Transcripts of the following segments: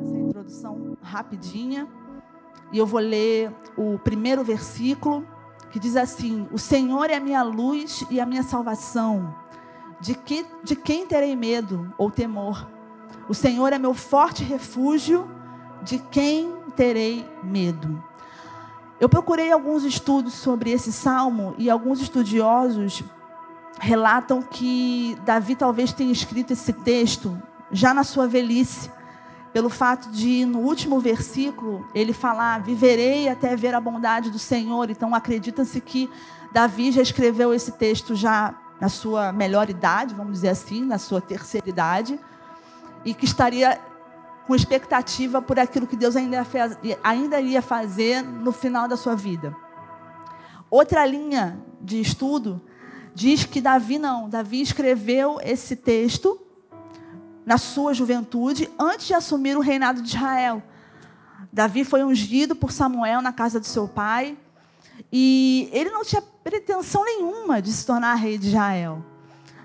Essa introdução rapidinha. E eu vou ler o primeiro versículo, que diz assim: O Senhor é a minha luz e a minha salvação. De, que, de quem terei medo ou temor? O Senhor é meu forte refúgio. De quem terei medo? Eu procurei alguns estudos sobre esse salmo e alguns estudiosos relatam que Davi talvez tenha escrito esse texto já na sua velhice, pelo fato de no último versículo ele falar: "Viverei até ver a bondade do Senhor". Então acredita-se que Davi já escreveu esse texto já na sua melhor idade, vamos dizer assim, na sua terceira idade, e que estaria com expectativa por aquilo que Deus ainda, fez, ainda iria fazer no final da sua vida. Outra linha de estudo diz que Davi não, Davi escreveu esse texto na sua juventude antes de assumir o reinado de Israel. Davi foi ungido por Samuel na casa do seu pai e ele não tinha pretensão nenhuma de se tornar rei de Israel.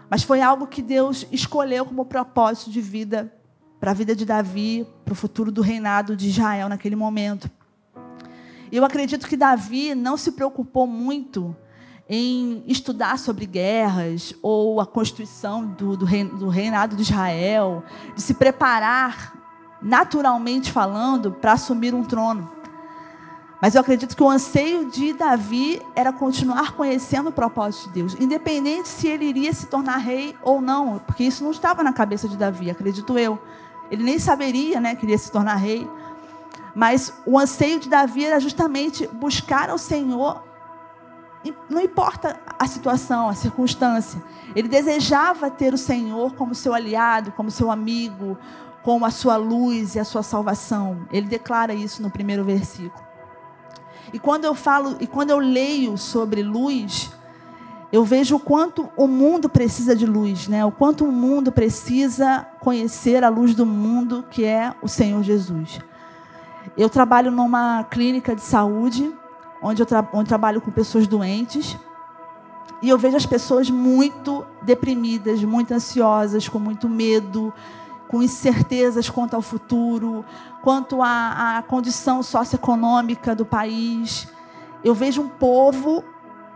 Mas foi algo que Deus escolheu como propósito de vida para a vida de Davi, para o futuro do reinado de Israel naquele momento. Eu acredito que Davi não se preocupou muito em estudar sobre guerras ou a constituição do, do, do reinado de Israel, de se preparar, naturalmente falando, para assumir um trono. Mas eu acredito que o anseio de Davi era continuar conhecendo o propósito de Deus, independente se ele iria se tornar rei ou não, porque isso não estava na cabeça de Davi, acredito eu. Ele nem saberia né, que iria se tornar rei. Mas o anseio de Davi era justamente buscar ao Senhor, não importa a situação, a circunstância. Ele desejava ter o Senhor como seu aliado, como seu amigo, como a sua luz e a sua salvação. Ele declara isso no primeiro versículo. E quando eu falo, e quando eu leio sobre luz, eu vejo o quanto o mundo precisa de luz, né? O quanto o mundo precisa conhecer a luz do mundo, que é o Senhor Jesus. Eu trabalho numa clínica de saúde, onde eu tra onde trabalho com pessoas doentes, e eu vejo as pessoas muito deprimidas, muito ansiosas, com muito medo, com incertezas quanto ao futuro, quanto à, à condição socioeconômica do país. Eu vejo um povo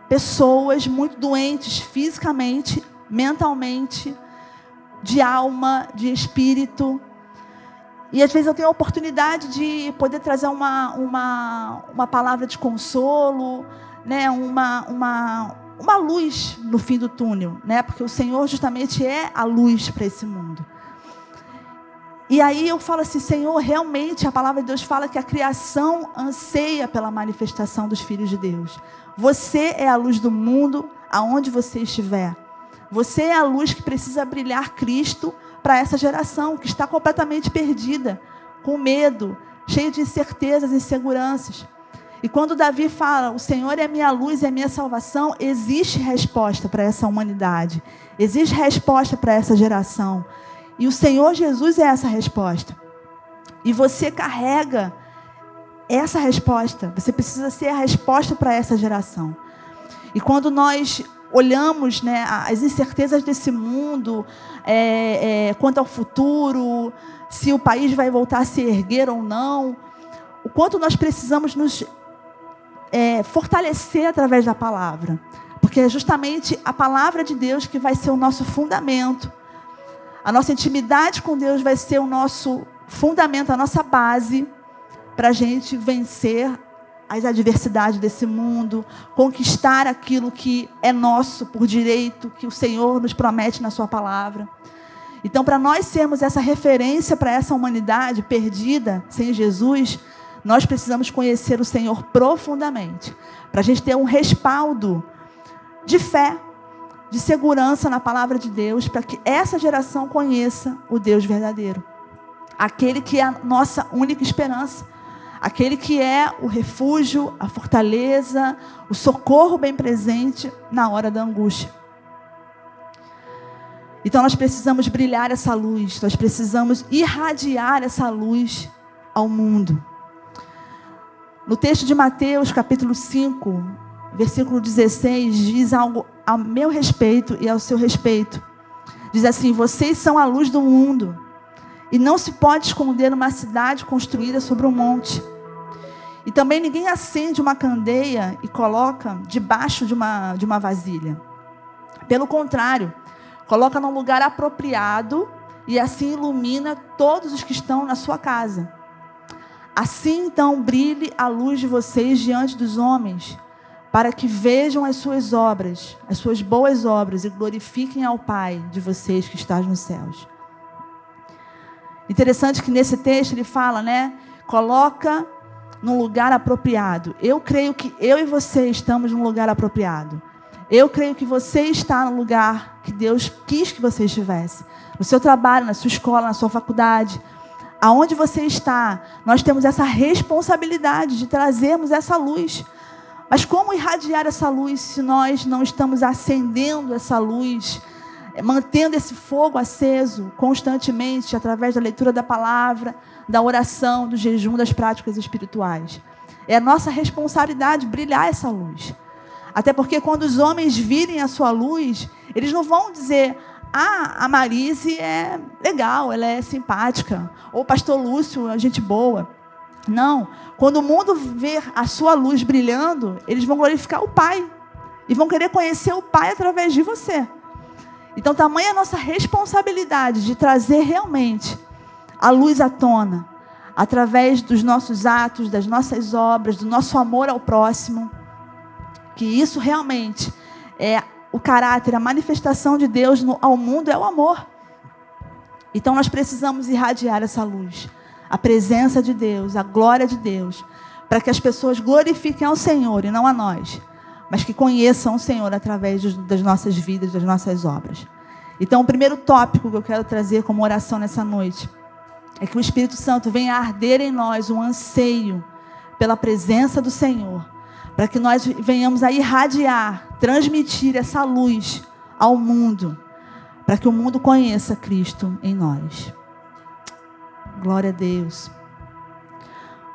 pessoas muito doentes fisicamente, mentalmente, de alma, de espírito. E às vezes eu tenho a oportunidade de poder trazer uma, uma, uma palavra de consolo, né? uma, uma, uma luz no fim do túnel, né? porque o Senhor justamente é a luz para esse mundo. E aí eu falo assim, Senhor, realmente a palavra de Deus fala que a criação anseia pela manifestação dos filhos de Deus. Você é a luz do mundo aonde você estiver. Você é a luz que precisa brilhar Cristo para essa geração que está completamente perdida, com medo, cheio de incertezas inseguranças. E quando Davi fala, o Senhor é minha luz e a minha salvação, existe resposta para essa humanidade. Existe resposta para essa geração. E o Senhor Jesus é essa resposta. E você carrega essa resposta. Você precisa ser a resposta para essa geração. E quando nós olhamos né, as incertezas desse mundo, é, é, quanto ao futuro, se o país vai voltar a se erguer ou não, o quanto nós precisamos nos é, fortalecer através da palavra. Porque é justamente a palavra de Deus que vai ser o nosso fundamento a nossa intimidade com Deus vai ser o nosso fundamento, a nossa base para a gente vencer as adversidades desse mundo, conquistar aquilo que é nosso por direito, que o Senhor nos promete na Sua palavra. Então, para nós sermos essa referência para essa humanidade perdida sem Jesus, nós precisamos conhecer o Senhor profundamente, para a gente ter um respaldo de fé, de segurança na palavra de Deus, para que essa geração conheça o Deus verdadeiro. Aquele que é a nossa única esperança. Aquele que é o refúgio, a fortaleza, o socorro bem presente na hora da angústia. Então nós precisamos brilhar essa luz, nós precisamos irradiar essa luz ao mundo. No texto de Mateus, capítulo 5, versículo 16, diz algo ao meu respeito e ao seu respeito. Diz assim: Vocês são a luz do mundo, e não se pode esconder uma cidade construída sobre um monte. E também ninguém acende uma candeia e coloca debaixo de uma, de uma vasilha. Pelo contrário, coloca num lugar apropriado e assim ilumina todos os que estão na sua casa. Assim então brilhe a luz de vocês diante dos homens, para que vejam as suas obras, as suas boas obras e glorifiquem ao Pai de vocês que está nos céus. Interessante que nesse texto ele fala, né? Coloca num lugar apropriado. Eu creio que eu e você estamos num lugar apropriado. Eu creio que você está no lugar que Deus quis que você estivesse. No seu trabalho, na sua escola, na sua faculdade. Aonde você está, nós temos essa responsabilidade de trazermos essa luz. Mas como irradiar essa luz se nós não estamos acendendo essa luz, mantendo esse fogo aceso constantemente através da leitura da palavra, da oração, do jejum, das práticas espirituais. É a nossa responsabilidade brilhar essa luz. Até porque quando os homens virem a sua luz, eles não vão dizer: "Ah, a Marise é legal, ela é simpática", ou pastor Lúcio é gente boa. Não, quando o mundo ver a sua luz brilhando, eles vão glorificar o Pai e vão querer conhecer o Pai através de você. Então, tamanha a nossa responsabilidade de trazer realmente a luz à tona, através dos nossos atos, das nossas obras, do nosso amor ao próximo, que isso realmente é o caráter, a manifestação de Deus no, ao mundo é o amor. Então nós precisamos irradiar essa luz, a presença de Deus, a glória de Deus, para que as pessoas glorifiquem ao Senhor e não a nós, mas que conheçam o Senhor através das nossas vidas, das nossas obras. Então, o primeiro tópico que eu quero trazer como oração nessa noite é que o Espírito Santo venha arder em nós um anseio pela presença do Senhor, para que nós venhamos a irradiar, transmitir essa luz ao mundo, para que o mundo conheça Cristo em nós. Glória a Deus.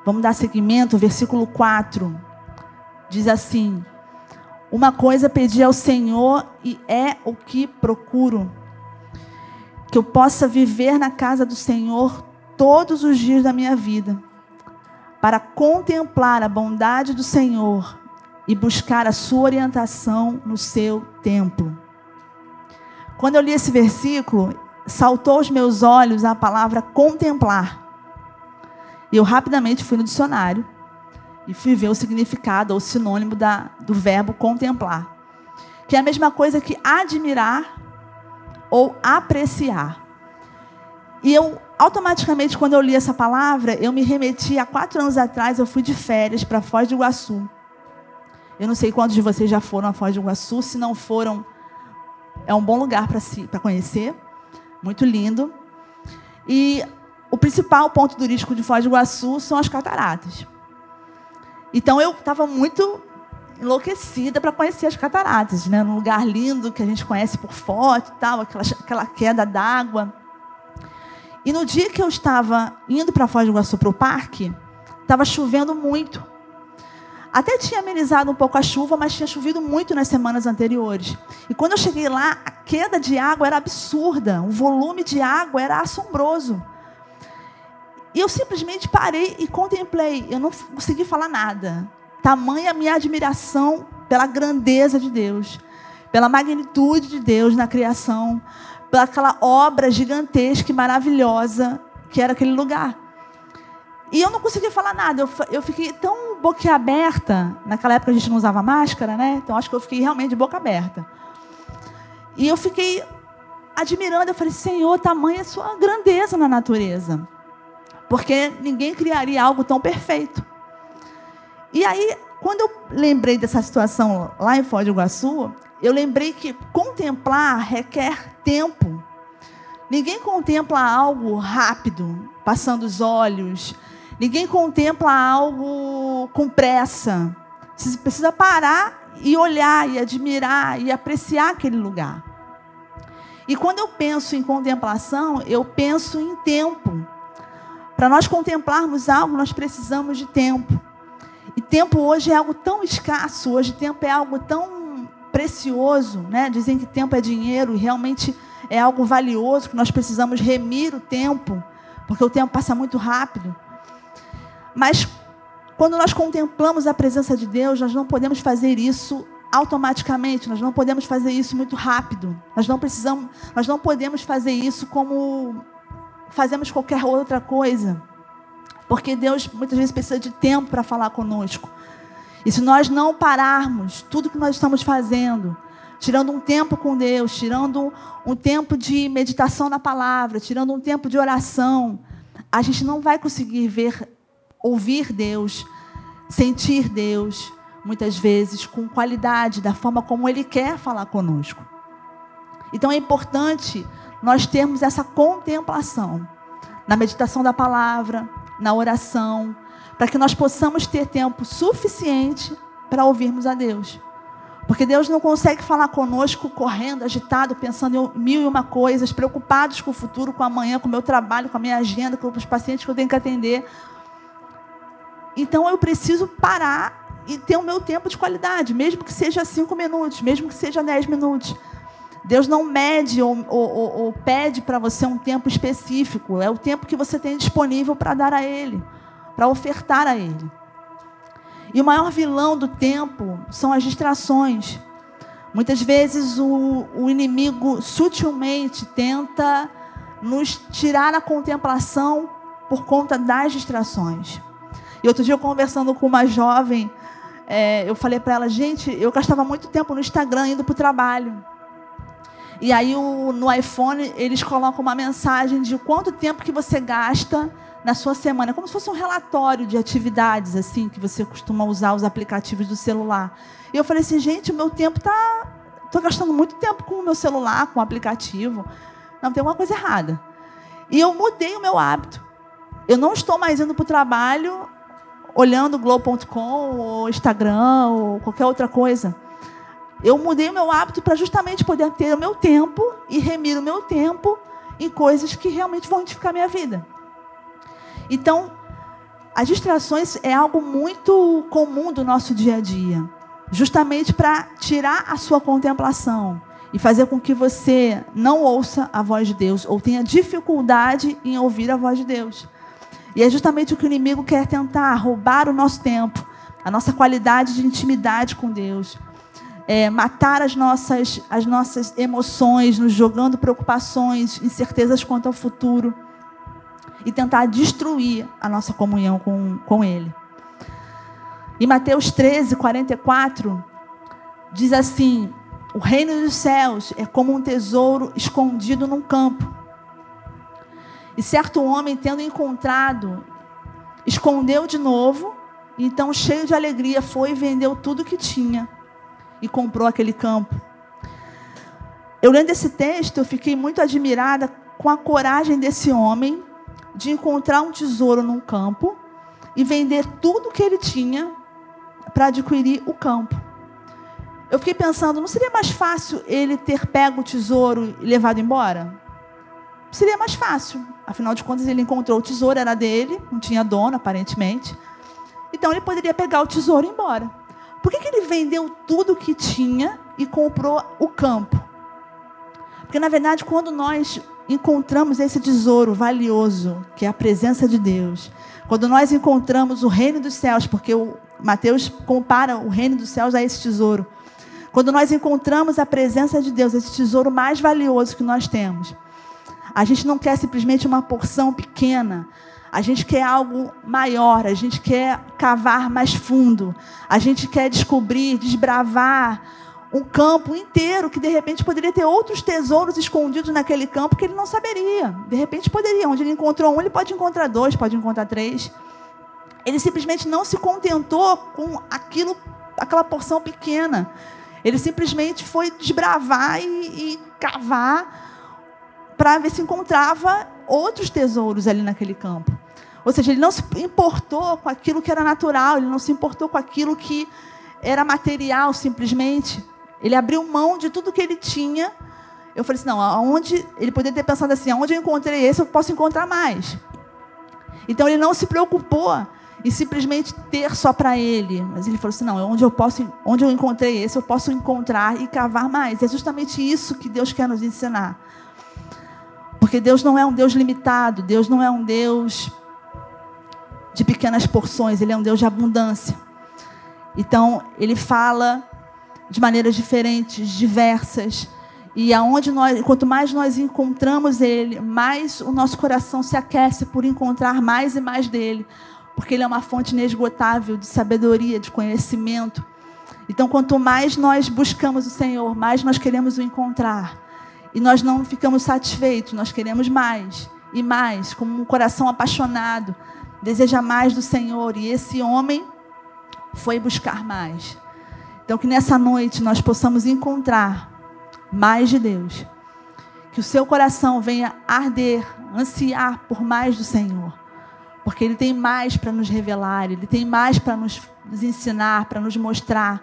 Vamos dar seguimento, versículo 4. Diz assim: Uma coisa pedi ao Senhor e é o que procuro, que eu possa viver na casa do Senhor todos os dias da minha vida, para contemplar a bondade do Senhor e buscar a sua orientação no seu templo. Quando eu li esse versículo, saltou aos meus olhos a palavra contemplar. E eu rapidamente fui no dicionário e fui ver o significado ou sinônimo da, do verbo contemplar, que é a mesma coisa que admirar ou apreciar. E eu automaticamente, quando eu li essa palavra, eu me remeti a quatro anos atrás, eu fui de férias para Foz do Iguaçu. Eu não sei quantos de vocês já foram a Foz do Iguaçu, se não foram, é um bom lugar para si, conhecer, muito lindo. E o principal ponto turístico de Foz do Iguaçu são as cataratas. Então eu estava muito enlouquecida para conhecer as cataratas, né? Num lugar lindo que a gente conhece por foto e tal, aquela, aquela queda d'água. E no dia que eu estava indo para Foz do Iguaçu para o parque, estava chovendo muito. Até tinha amenizado um pouco a chuva, mas tinha chovido muito nas semanas anteriores. E quando eu cheguei lá, a queda de água era absurda, o volume de água era assombroso. E eu simplesmente parei e contemplei. Eu não consegui falar nada. Tamanha a minha admiração pela grandeza de Deus, pela magnitude de Deus na criação, pelaquela obra gigantesca e maravilhosa que era aquele lugar. E eu não conseguia falar nada, eu, eu fiquei tão boquiaberta. Naquela época a gente não usava máscara, né? Então acho que eu fiquei realmente de boca aberta. E eu fiquei admirando, eu falei, Senhor, tamanha a sua grandeza na natureza. Porque ninguém criaria algo tão perfeito. E aí, quando eu lembrei dessa situação lá em Foz do Iguaçu, eu lembrei que contemplar requer tempo. Ninguém contempla algo rápido, passando os olhos. Ninguém contempla algo com pressa. Você precisa parar e olhar, e admirar, e apreciar aquele lugar. E quando eu penso em contemplação, eu penso em tempo. Para nós contemplarmos algo, nós precisamos de tempo. E tempo hoje é algo tão escasso, hoje tempo é algo tão precioso, né? Dizem que tempo é dinheiro e realmente é algo valioso que nós precisamos remir o tempo, porque o tempo passa muito rápido. Mas quando nós contemplamos a presença de Deus, nós não podemos fazer isso automaticamente, nós não podemos fazer isso muito rápido. Nós não precisamos, nós não podemos fazer isso como fazemos qualquer outra coisa. Porque Deus muitas vezes precisa de tempo para falar conosco. E se nós não pararmos tudo que nós estamos fazendo, tirando um tempo com Deus, tirando um tempo de meditação na palavra, tirando um tempo de oração, a gente não vai conseguir ver, ouvir Deus, sentir Deus, muitas vezes com qualidade, da forma como Ele quer falar conosco. Então é importante nós termos essa contemplação na meditação da palavra, na oração, para que nós possamos ter tempo suficiente para ouvirmos a Deus. Porque Deus não consegue falar conosco correndo, agitado, pensando em mil e uma coisas, preocupados com o futuro, com amanhã, com o meu trabalho, com a minha agenda, com os pacientes que eu tenho que atender. Então eu preciso parar e ter o meu tempo de qualidade, mesmo que seja cinco minutos, mesmo que seja dez minutos. Deus não mede ou, ou, ou pede para você um tempo específico, é o tempo que você tem disponível para dar a Ele, para ofertar a Ele. E o maior vilão do tempo são as distrações. Muitas vezes o, o inimigo sutilmente tenta nos tirar a contemplação por conta das distrações. E outro dia, eu conversando com uma jovem, é, eu falei para ela, gente, eu gastava muito tempo no Instagram indo para o trabalho. E aí o, no iPhone eles colocam uma mensagem de quanto tempo que você gasta na sua semana, como se fosse um relatório de atividades assim que você costuma usar os aplicativos do celular. E eu falei assim, gente, o meu tempo tá, estou gastando muito tempo com o meu celular, com o aplicativo. Não tem alguma coisa errada. E eu mudei o meu hábito. Eu não estou mais indo para o trabalho olhando Globo.com ou Instagram ou qualquer outra coisa. Eu mudei o meu hábito para justamente poder ter o meu tempo e remir o meu tempo em coisas que realmente vão edificar a minha vida. Então, as distrações é algo muito comum do nosso dia a dia, justamente para tirar a sua contemplação e fazer com que você não ouça a voz de Deus ou tenha dificuldade em ouvir a voz de Deus. E é justamente o que o inimigo quer tentar roubar o nosso tempo, a nossa qualidade de intimidade com Deus. É, matar as nossas, as nossas emoções, nos jogando preocupações, incertezas quanto ao futuro. E tentar destruir a nossa comunhão com, com Ele. Em Mateus 13, 44, diz assim: O reino dos céus é como um tesouro escondido num campo e certo homem, tendo encontrado, escondeu de novo, então, cheio de alegria, foi e vendeu tudo que tinha e comprou aquele campo. Eu lendo esse texto, eu fiquei muito admirada com a coragem desse homem de encontrar um tesouro num campo e vender tudo que ele tinha para adquirir o campo. Eu fiquei pensando, não seria mais fácil ele ter pego o tesouro e levado embora? Seria mais fácil. Afinal de contas, ele encontrou o tesouro, era dele, não tinha dono, aparentemente. Então, ele poderia pegar o tesouro e ir embora. Por que, que ele vendeu tudo o que tinha e comprou o campo? Porque, na verdade, quando nós encontramos esse tesouro valioso, que é a presença de Deus, quando nós encontramos o reino dos céus, porque o Mateus compara o reino dos céus a esse tesouro, quando nós encontramos a presença de Deus, esse tesouro mais valioso que nós temos, a gente não quer simplesmente uma porção pequena. A gente quer algo maior, a gente quer cavar mais fundo, a gente quer descobrir, desbravar um campo inteiro que de repente poderia ter outros tesouros escondidos naquele campo que ele não saberia. De repente poderia, onde ele encontrou um, ele pode encontrar dois, pode encontrar três. Ele simplesmente não se contentou com aquilo, aquela porção pequena. Ele simplesmente foi desbravar e, e cavar para ver se encontrava outros tesouros ali naquele campo. Ou seja, ele não se importou com aquilo que era natural, ele não se importou com aquilo que era material simplesmente. Ele abriu mão de tudo que ele tinha. Eu falei assim: não, aonde. Ele poderia ter pensado assim: aonde eu encontrei esse, eu posso encontrar mais. Então ele não se preocupou e simplesmente ter só para ele. Mas ele falou assim: não, onde eu posso, onde eu encontrei esse, eu posso encontrar e cavar mais. É justamente isso que Deus quer nos ensinar. Porque Deus não é um Deus limitado, Deus não é um Deus de pequenas porções, Ele é um Deus de abundância. Então, Ele fala de maneiras diferentes, diversas. E aonde nós, quanto mais nós encontramos Ele, mais o nosso coração se aquece por encontrar mais e mais dele, porque Ele é uma fonte inesgotável de sabedoria, de conhecimento. Então, quanto mais nós buscamos o Senhor, mais nós queremos o encontrar. E nós não ficamos satisfeitos, nós queremos mais e mais, como um coração apaixonado, deseja mais do Senhor. E esse homem foi buscar mais. Então, que nessa noite nós possamos encontrar mais de Deus. Que o seu coração venha arder, ansiar por mais do Senhor. Porque Ele tem mais para nos revelar, Ele tem mais para nos, ensinar, para nos mostrar.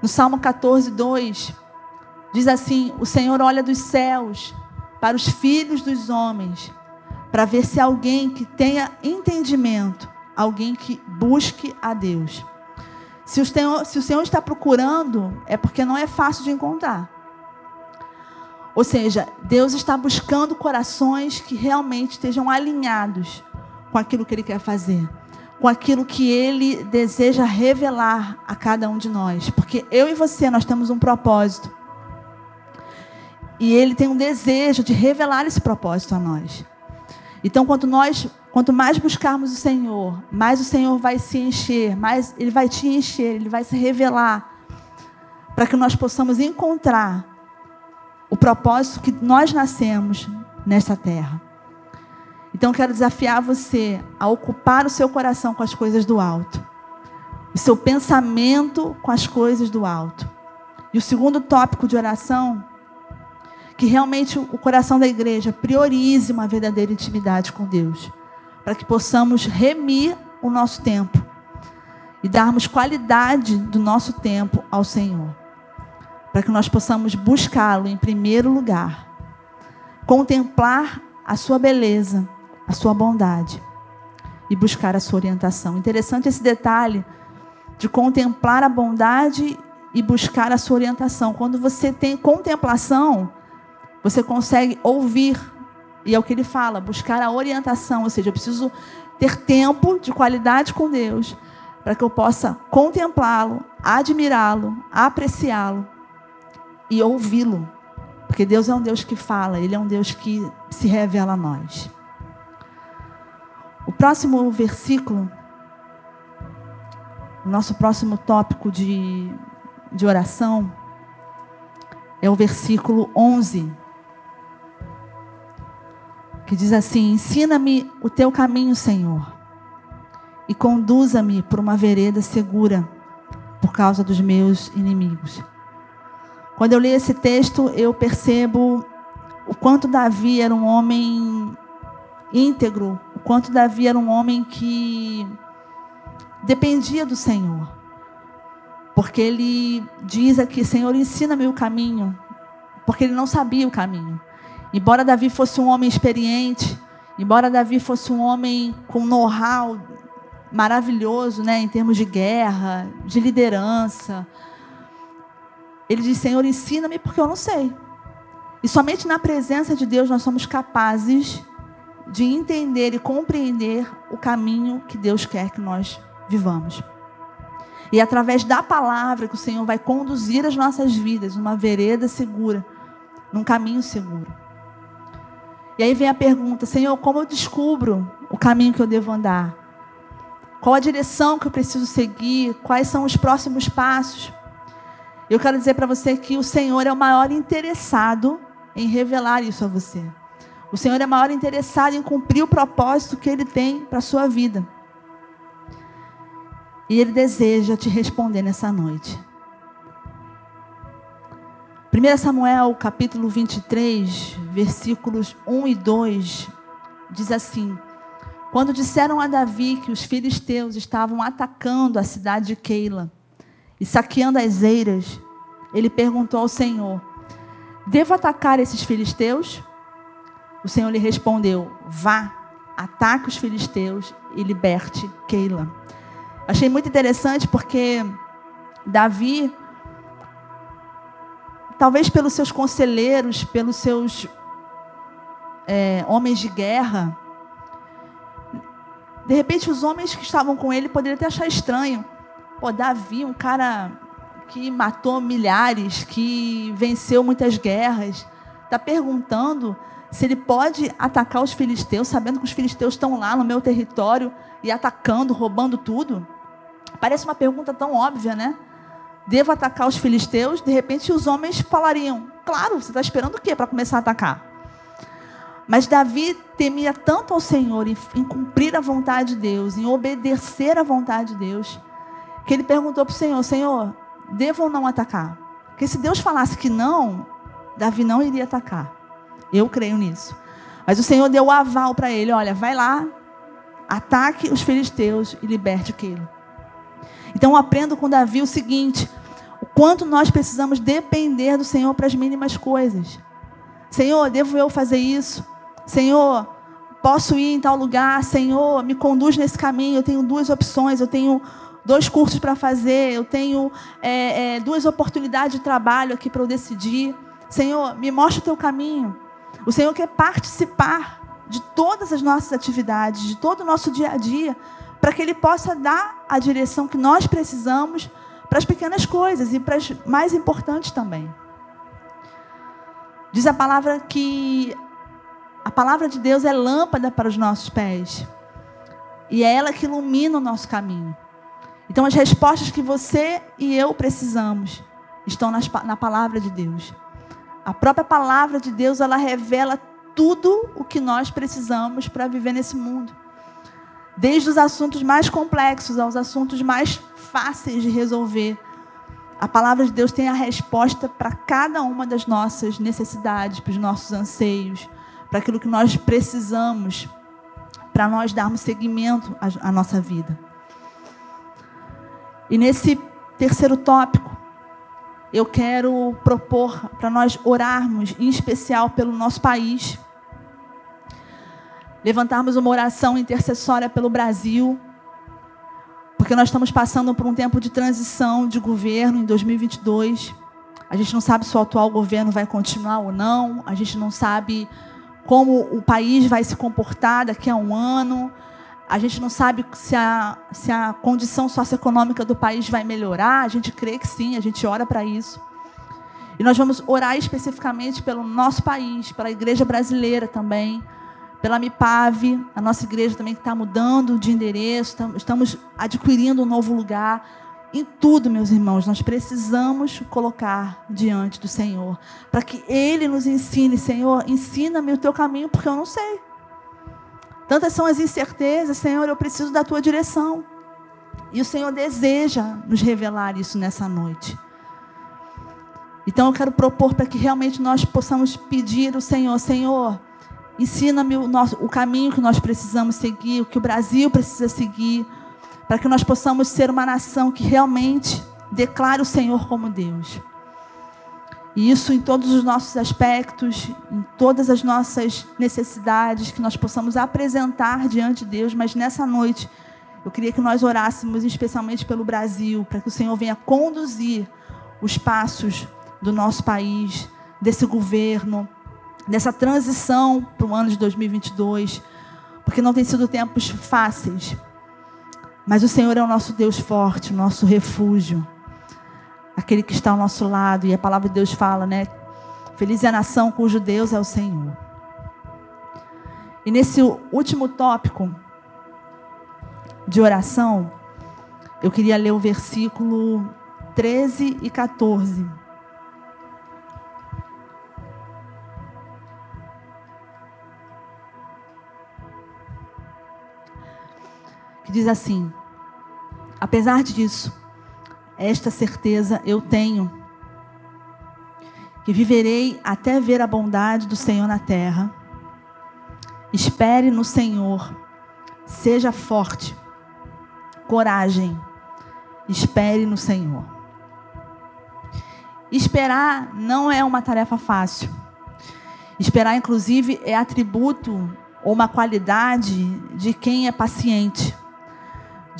No Salmo 14, 2, diz assim: O Senhor olha dos céus para os filhos dos homens, para ver se alguém que tenha entendimento, alguém que busque a Deus. Se o, Senhor, se o Senhor está procurando, é porque não é fácil de encontrar. Ou seja, Deus está buscando corações que realmente estejam alinhados com aquilo que Ele quer fazer, com aquilo que Ele deseja revelar a cada um de nós. Porque eu e você, nós temos um propósito. E Ele tem um desejo de revelar esse propósito a nós. Então, quanto nós Quanto mais buscarmos o Senhor, mais o Senhor vai se encher, mais Ele vai te encher, Ele vai se revelar, para que nós possamos encontrar o propósito que nós nascemos nesta terra. Então, quero desafiar você a ocupar o seu coração com as coisas do alto, o seu pensamento com as coisas do alto. E o segundo tópico de oração, que realmente o coração da igreja priorize uma verdadeira intimidade com Deus para que possamos remir o nosso tempo e darmos qualidade do nosso tempo ao Senhor, para que nós possamos buscá-lo em primeiro lugar, contemplar a sua beleza, a sua bondade e buscar a sua orientação. Interessante esse detalhe de contemplar a bondade e buscar a sua orientação. Quando você tem contemplação, você consegue ouvir e é o que ele fala, buscar a orientação, ou seja, eu preciso ter tempo de qualidade com Deus, para que eu possa contemplá-lo, admirá-lo, apreciá-lo e ouvi-lo. Porque Deus é um Deus que fala, Ele é um Deus que se revela a nós. O próximo versículo, o nosso próximo tópico de, de oração, é o versículo 11 que diz assim: Ensina-me o teu caminho, Senhor, e conduza-me por uma vereda segura por causa dos meus inimigos. Quando eu leio esse texto, eu percebo o quanto Davi era um homem íntegro, o quanto Davi era um homem que dependia do Senhor. Porque ele diz aqui: Senhor, ensina-me o caminho, porque ele não sabia o caminho. Embora Davi fosse um homem experiente, embora Davi fosse um homem com know-how maravilhoso, né, em termos de guerra, de liderança, ele diz: Senhor, ensina-me porque eu não sei. E somente na presença de Deus nós somos capazes de entender e compreender o caminho que Deus quer que nós vivamos. E através da palavra que o Senhor vai conduzir as nossas vidas numa vereda segura, num caminho seguro. E aí vem a pergunta: Senhor, como eu descubro o caminho que eu devo andar? Qual a direção que eu preciso seguir? Quais são os próximos passos? Eu quero dizer para você que o Senhor é o maior interessado em revelar isso a você. O Senhor é o maior interessado em cumprir o propósito que Ele tem para a sua vida. E Ele deseja te responder nessa noite. 1 Samuel capítulo 23, versículos 1 e 2, diz assim: Quando disseram a Davi que os filisteus estavam atacando a cidade de Keila e saqueando as eiras, ele perguntou ao Senhor: Devo atacar esses filisteus? O Senhor lhe respondeu: Vá, ataque os filisteus e liberte Keila. Achei muito interessante porque Davi, talvez pelos seus conselheiros, pelos seus é, homens de guerra, de repente os homens que estavam com ele poderiam até achar estranho. Pô, Davi, um cara que matou milhares, que venceu muitas guerras, está perguntando se ele pode atacar os filisteus, sabendo que os filisteus estão lá no meu território e atacando, roubando tudo? Parece uma pergunta tão óbvia, né? Devo atacar os filisteus? De repente os homens falariam: Claro, você está esperando o quê para começar a atacar? Mas Davi temia tanto ao Senhor em, em, cumprir a vontade de Deus, em obedecer à vontade de Deus, que ele perguntou para o Senhor: Senhor, devo ou não atacar? Porque se Deus falasse que não, Davi não iria atacar. Eu creio nisso. Mas o Senhor deu o aval para ele: olha, vai lá, ataque os filisteus e liberte aquilo. Então eu aprendo com Davi o seguinte: quanto nós precisamos depender do Senhor para as mínimas coisas. Senhor, devo eu fazer isso? Senhor, posso ir em tal lugar? Senhor, me conduz nesse caminho. Eu tenho duas opções. Eu tenho dois cursos para fazer. Eu tenho é, é, duas oportunidades de trabalho aqui para eu decidir. Senhor, me mostra o teu caminho. O Senhor quer participar de todas as nossas atividades, de todo o nosso dia a dia, para que Ele possa dar a direção que nós precisamos para as pequenas coisas e para as mais importantes também. Diz a palavra que a palavra de Deus é lâmpada para os nossos pés. E é ela que ilumina o nosso caminho. Então, as respostas que você e eu precisamos estão nas, na palavra de Deus. A própria palavra de Deus, ela revela tudo o que nós precisamos para viver nesse mundo. Desde os assuntos mais complexos aos assuntos mais fáceis de resolver. A palavra de Deus tem a resposta para cada uma das nossas necessidades, para os nossos anseios, para aquilo que nós precisamos, para nós darmos seguimento à, à nossa vida. E nesse terceiro tópico, eu quero propor para nós orarmos, em especial pelo nosso país. Levantarmos uma oração intercessória pelo Brasil, porque nós estamos passando por um tempo de transição de governo em 2022. A gente não sabe se o atual governo vai continuar ou não, a gente não sabe como o país vai se comportar daqui a um ano. A gente não sabe se a, se a condição socioeconômica do país vai melhorar. A gente crê que sim, a gente ora para isso. E nós vamos orar especificamente pelo nosso país, pela igreja brasileira também, pela MIPAV, a nossa igreja também que está mudando de endereço, estamos adquirindo um novo lugar. Em tudo, meus irmãos, nós precisamos colocar diante do Senhor, para que Ele nos ensine, Senhor, ensina-me o teu caminho, porque eu não sei. Tantas são as incertezas, Senhor, eu preciso da tua direção. E o Senhor deseja nos revelar isso nessa noite. Então eu quero propor para que realmente nós possamos pedir o Senhor, Senhor, ensina-me o, o caminho que nós precisamos seguir, o que o Brasil precisa seguir, para que nós possamos ser uma nação que realmente declare o Senhor como Deus. E isso em todos os nossos aspectos, em todas as nossas necessidades, que nós possamos apresentar diante de Deus, mas nessa noite eu queria que nós orássemos especialmente pelo Brasil, para que o Senhor venha conduzir os passos do nosso país, desse governo, dessa transição para o ano de 2022, porque não tem sido tempos fáceis. Mas o Senhor é o nosso Deus forte, o nosso refúgio aquele que está ao nosso lado. E a palavra de Deus fala, né? Feliz é a nação cujo Deus é o Senhor. E nesse último tópico de oração, eu queria ler o versículo 13 e 14. Que diz assim: Apesar disso, esta certeza eu tenho, que viverei até ver a bondade do Senhor na terra. Espere no Senhor, seja forte, coragem, espere no Senhor. Esperar não é uma tarefa fácil. Esperar, inclusive, é atributo ou uma qualidade de quem é paciente,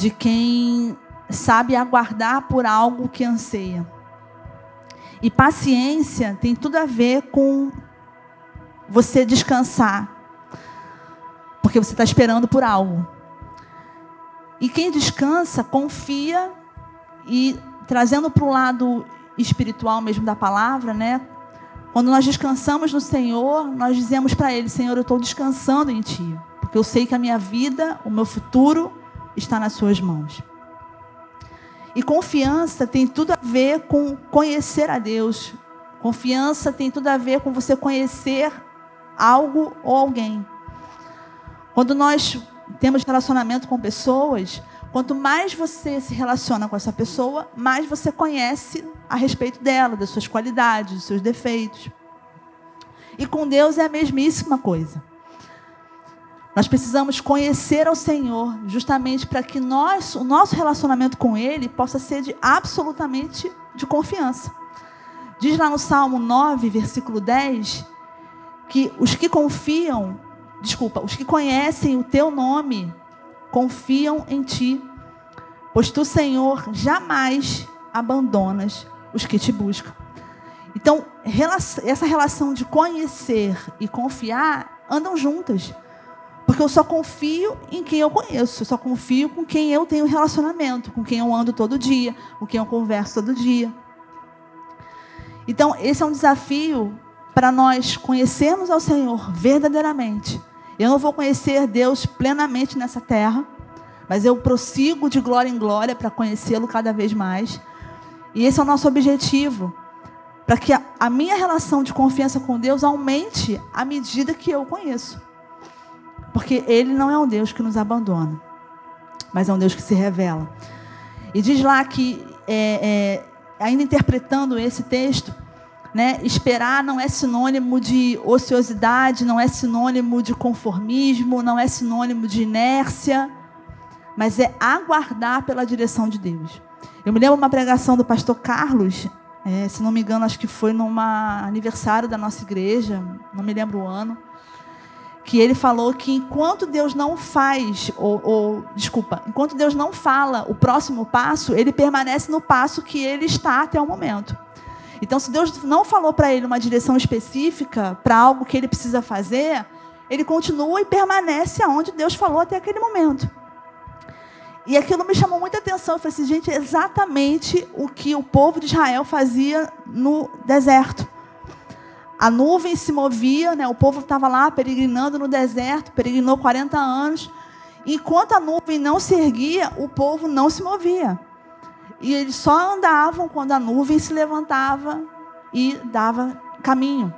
de quem sabe aguardar por algo que anseia. E paciência tem tudo a ver com você descansar, porque você está esperando por algo. E quem descansa, confia e trazendo para o lado espiritual mesmo da palavra, né? Quando nós descansamos no Senhor, nós dizemos para Ele: Senhor, eu estou descansando em Ti, porque eu sei que a minha vida, o meu futuro está nas Suas mãos. E confiança tem tudo a ver com conhecer a Deus. Confiança tem tudo a ver com você conhecer algo ou alguém. Quando nós temos relacionamento com pessoas, quanto mais você se relaciona com essa pessoa, mais você conhece a respeito dela, das suas qualidades, dos seus defeitos. E com Deus é a mesmíssima coisa. Nós precisamos conhecer ao Senhor, justamente para que nós, o nosso relacionamento com Ele possa ser de absolutamente de confiança. Diz lá no Salmo 9, versículo 10, que os que confiam, desculpa, os que conhecem o teu nome, confiam em ti, pois tu, Senhor, jamais abandonas os que te buscam. Então, essa relação de conhecer e confiar andam juntas. Porque eu só confio em quem eu conheço, eu só confio com quem eu tenho relacionamento, com quem eu ando todo dia, com quem eu converso todo dia. Então, esse é um desafio para nós conhecermos ao Senhor verdadeiramente. Eu não vou conhecer Deus plenamente nessa terra, mas eu prossigo de glória em glória para conhecê-lo cada vez mais. E esse é o nosso objetivo, para que a, minha relação de confiança com Deus aumente à medida que eu conheço. Porque Ele não é um Deus que nos abandona, mas é um Deus que se revela. E diz lá que, é, é, ainda interpretando esse texto, né, esperar não é sinônimo de ociosidade, não é sinônimo de conformismo, não é sinônimo de inércia, mas é aguardar pela direção de Deus. Eu me lembro uma pregação do pastor Carlos, é, se não me engano, acho que foi num aniversário da nossa igreja, não me lembro o ano que ele falou que enquanto Deus não faz, ou, ou, desculpa, enquanto Deus não fala o próximo passo, ele permanece no passo que ele está até o momento. Então, se Deus não falou para ele uma direção específica para algo que ele precisa fazer, ele continua e permanece aonde Deus falou até aquele momento. E aquilo me chamou muita atenção. Eu falei assim, gente, é exatamente o que o povo de Israel fazia no deserto. A nuvem se movia, né? o povo estava lá peregrinando no deserto, peregrinou 40 anos. Enquanto a nuvem não se erguia, o povo não se movia. E eles só andavam quando a nuvem se levantava e dava caminho.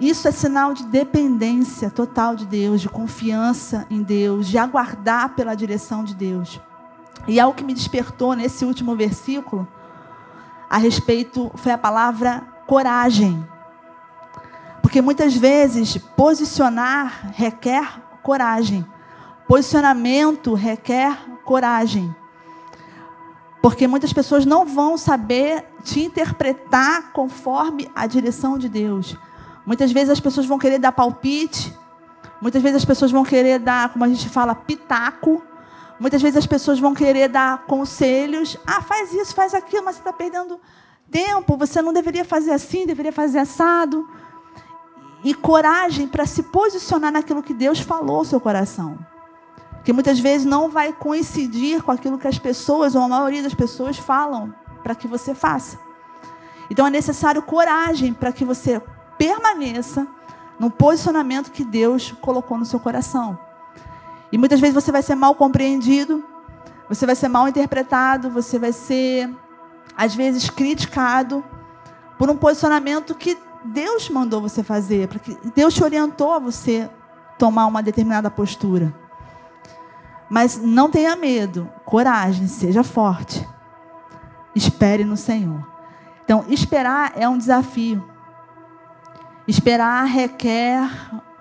Isso é sinal de dependência total de Deus, de confiança em Deus, de aguardar pela direção de Deus. E algo que me despertou nesse último versículo a respeito foi a palavra coragem. Porque muitas vezes posicionar requer coragem. Posicionamento requer coragem. Porque muitas pessoas não vão saber te interpretar conforme a direção de Deus. Muitas vezes as pessoas vão querer dar palpite. Muitas vezes as pessoas vão querer dar, como a gente fala, pitaco. Muitas vezes as pessoas vão querer dar conselhos. Ah, faz isso, faz aquilo, mas você está perdendo tempo, você não deveria fazer assim, deveria fazer assado. E coragem para se posicionar naquilo que Deus falou ao seu coração. Que muitas vezes não vai coincidir com aquilo que as pessoas, ou a maioria das pessoas, falam para que você faça. Então é necessário coragem para que você permaneça no posicionamento que Deus colocou no seu coração. E muitas vezes você vai ser mal compreendido, você vai ser mal interpretado, você vai ser às vezes criticado por um posicionamento que Deus mandou você fazer, porque Deus te orientou a você tomar uma determinada postura. Mas não tenha medo, coragem, seja forte. Espere no Senhor. Então, esperar é um desafio. Esperar requer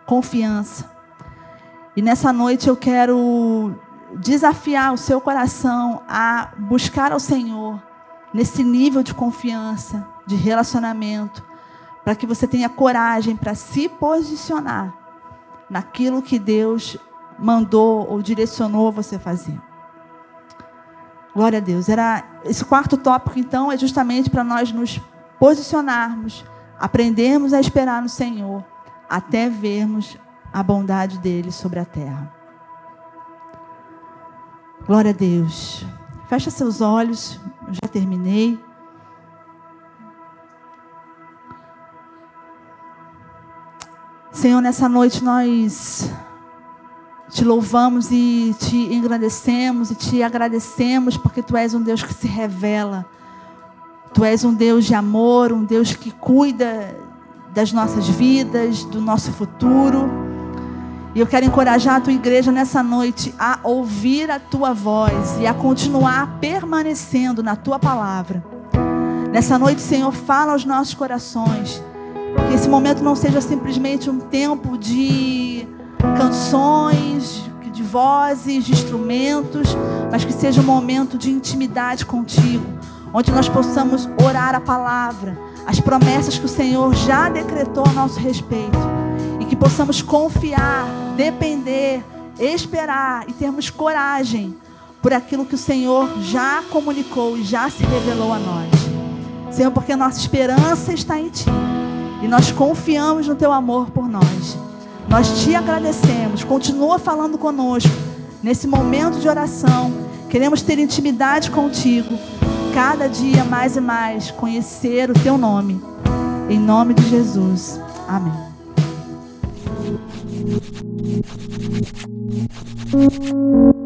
confiança. E nessa noite eu quero desafiar o seu coração a buscar ao Senhor nesse nível de confiança, de relacionamento, para que você tenha coragem para se posicionar naquilo que Deus mandou ou direcionou você fazer. Glória a Deus. Era esse quarto tópico então é justamente para nós nos posicionarmos, aprendermos a esperar no Senhor até vermos a bondade dele sobre a terra. Glória a Deus. Fecha seus olhos, eu já terminei. Senhor, nessa noite nós te louvamos e te engrandecemos e te agradecemos porque tu és um Deus que se revela. Tu és um Deus de amor, um Deus que cuida das nossas vidas, do nosso futuro. E eu quero encorajar a tua igreja nessa noite a ouvir a tua voz e a continuar permanecendo na tua palavra. Nessa noite, Senhor, fala aos nossos corações. Que esse momento não seja simplesmente um tempo de canções, de vozes, de instrumentos, mas que seja um momento de intimidade contigo, onde nós possamos orar a palavra, as promessas que o Senhor já decretou a nosso respeito, possamos confiar, depender, esperar e termos coragem por aquilo que o Senhor já comunicou e já se revelou a nós. Senhor, porque nossa esperança está em Ti e nós confiamos no Teu amor por nós. Nós te agradecemos. Continua falando conosco nesse momento de oração. Queremos ter intimidade contigo. Cada dia mais e mais conhecer o teu nome. Em nome de Jesus. Amém. うん。